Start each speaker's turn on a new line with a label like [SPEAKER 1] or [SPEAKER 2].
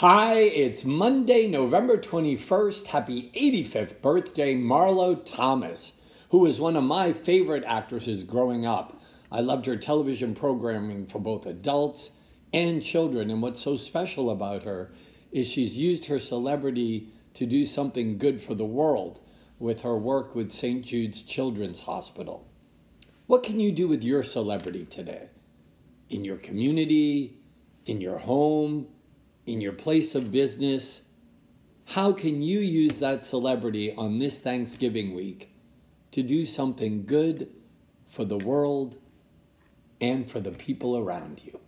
[SPEAKER 1] Hi, it's Monday, November 21st. Happy 85th birthday, Marlo Thomas, who was one of my favorite actresses growing up. I loved her television programming for both adults and children, and what's so special about her is she's used her celebrity to do something good for the world with her work with St. Jude's Children's Hospital. What can you do with your celebrity today? In your community, in your home, in your place of business? How can you use that celebrity on this Thanksgiving week to do something good for the world and for the people around you?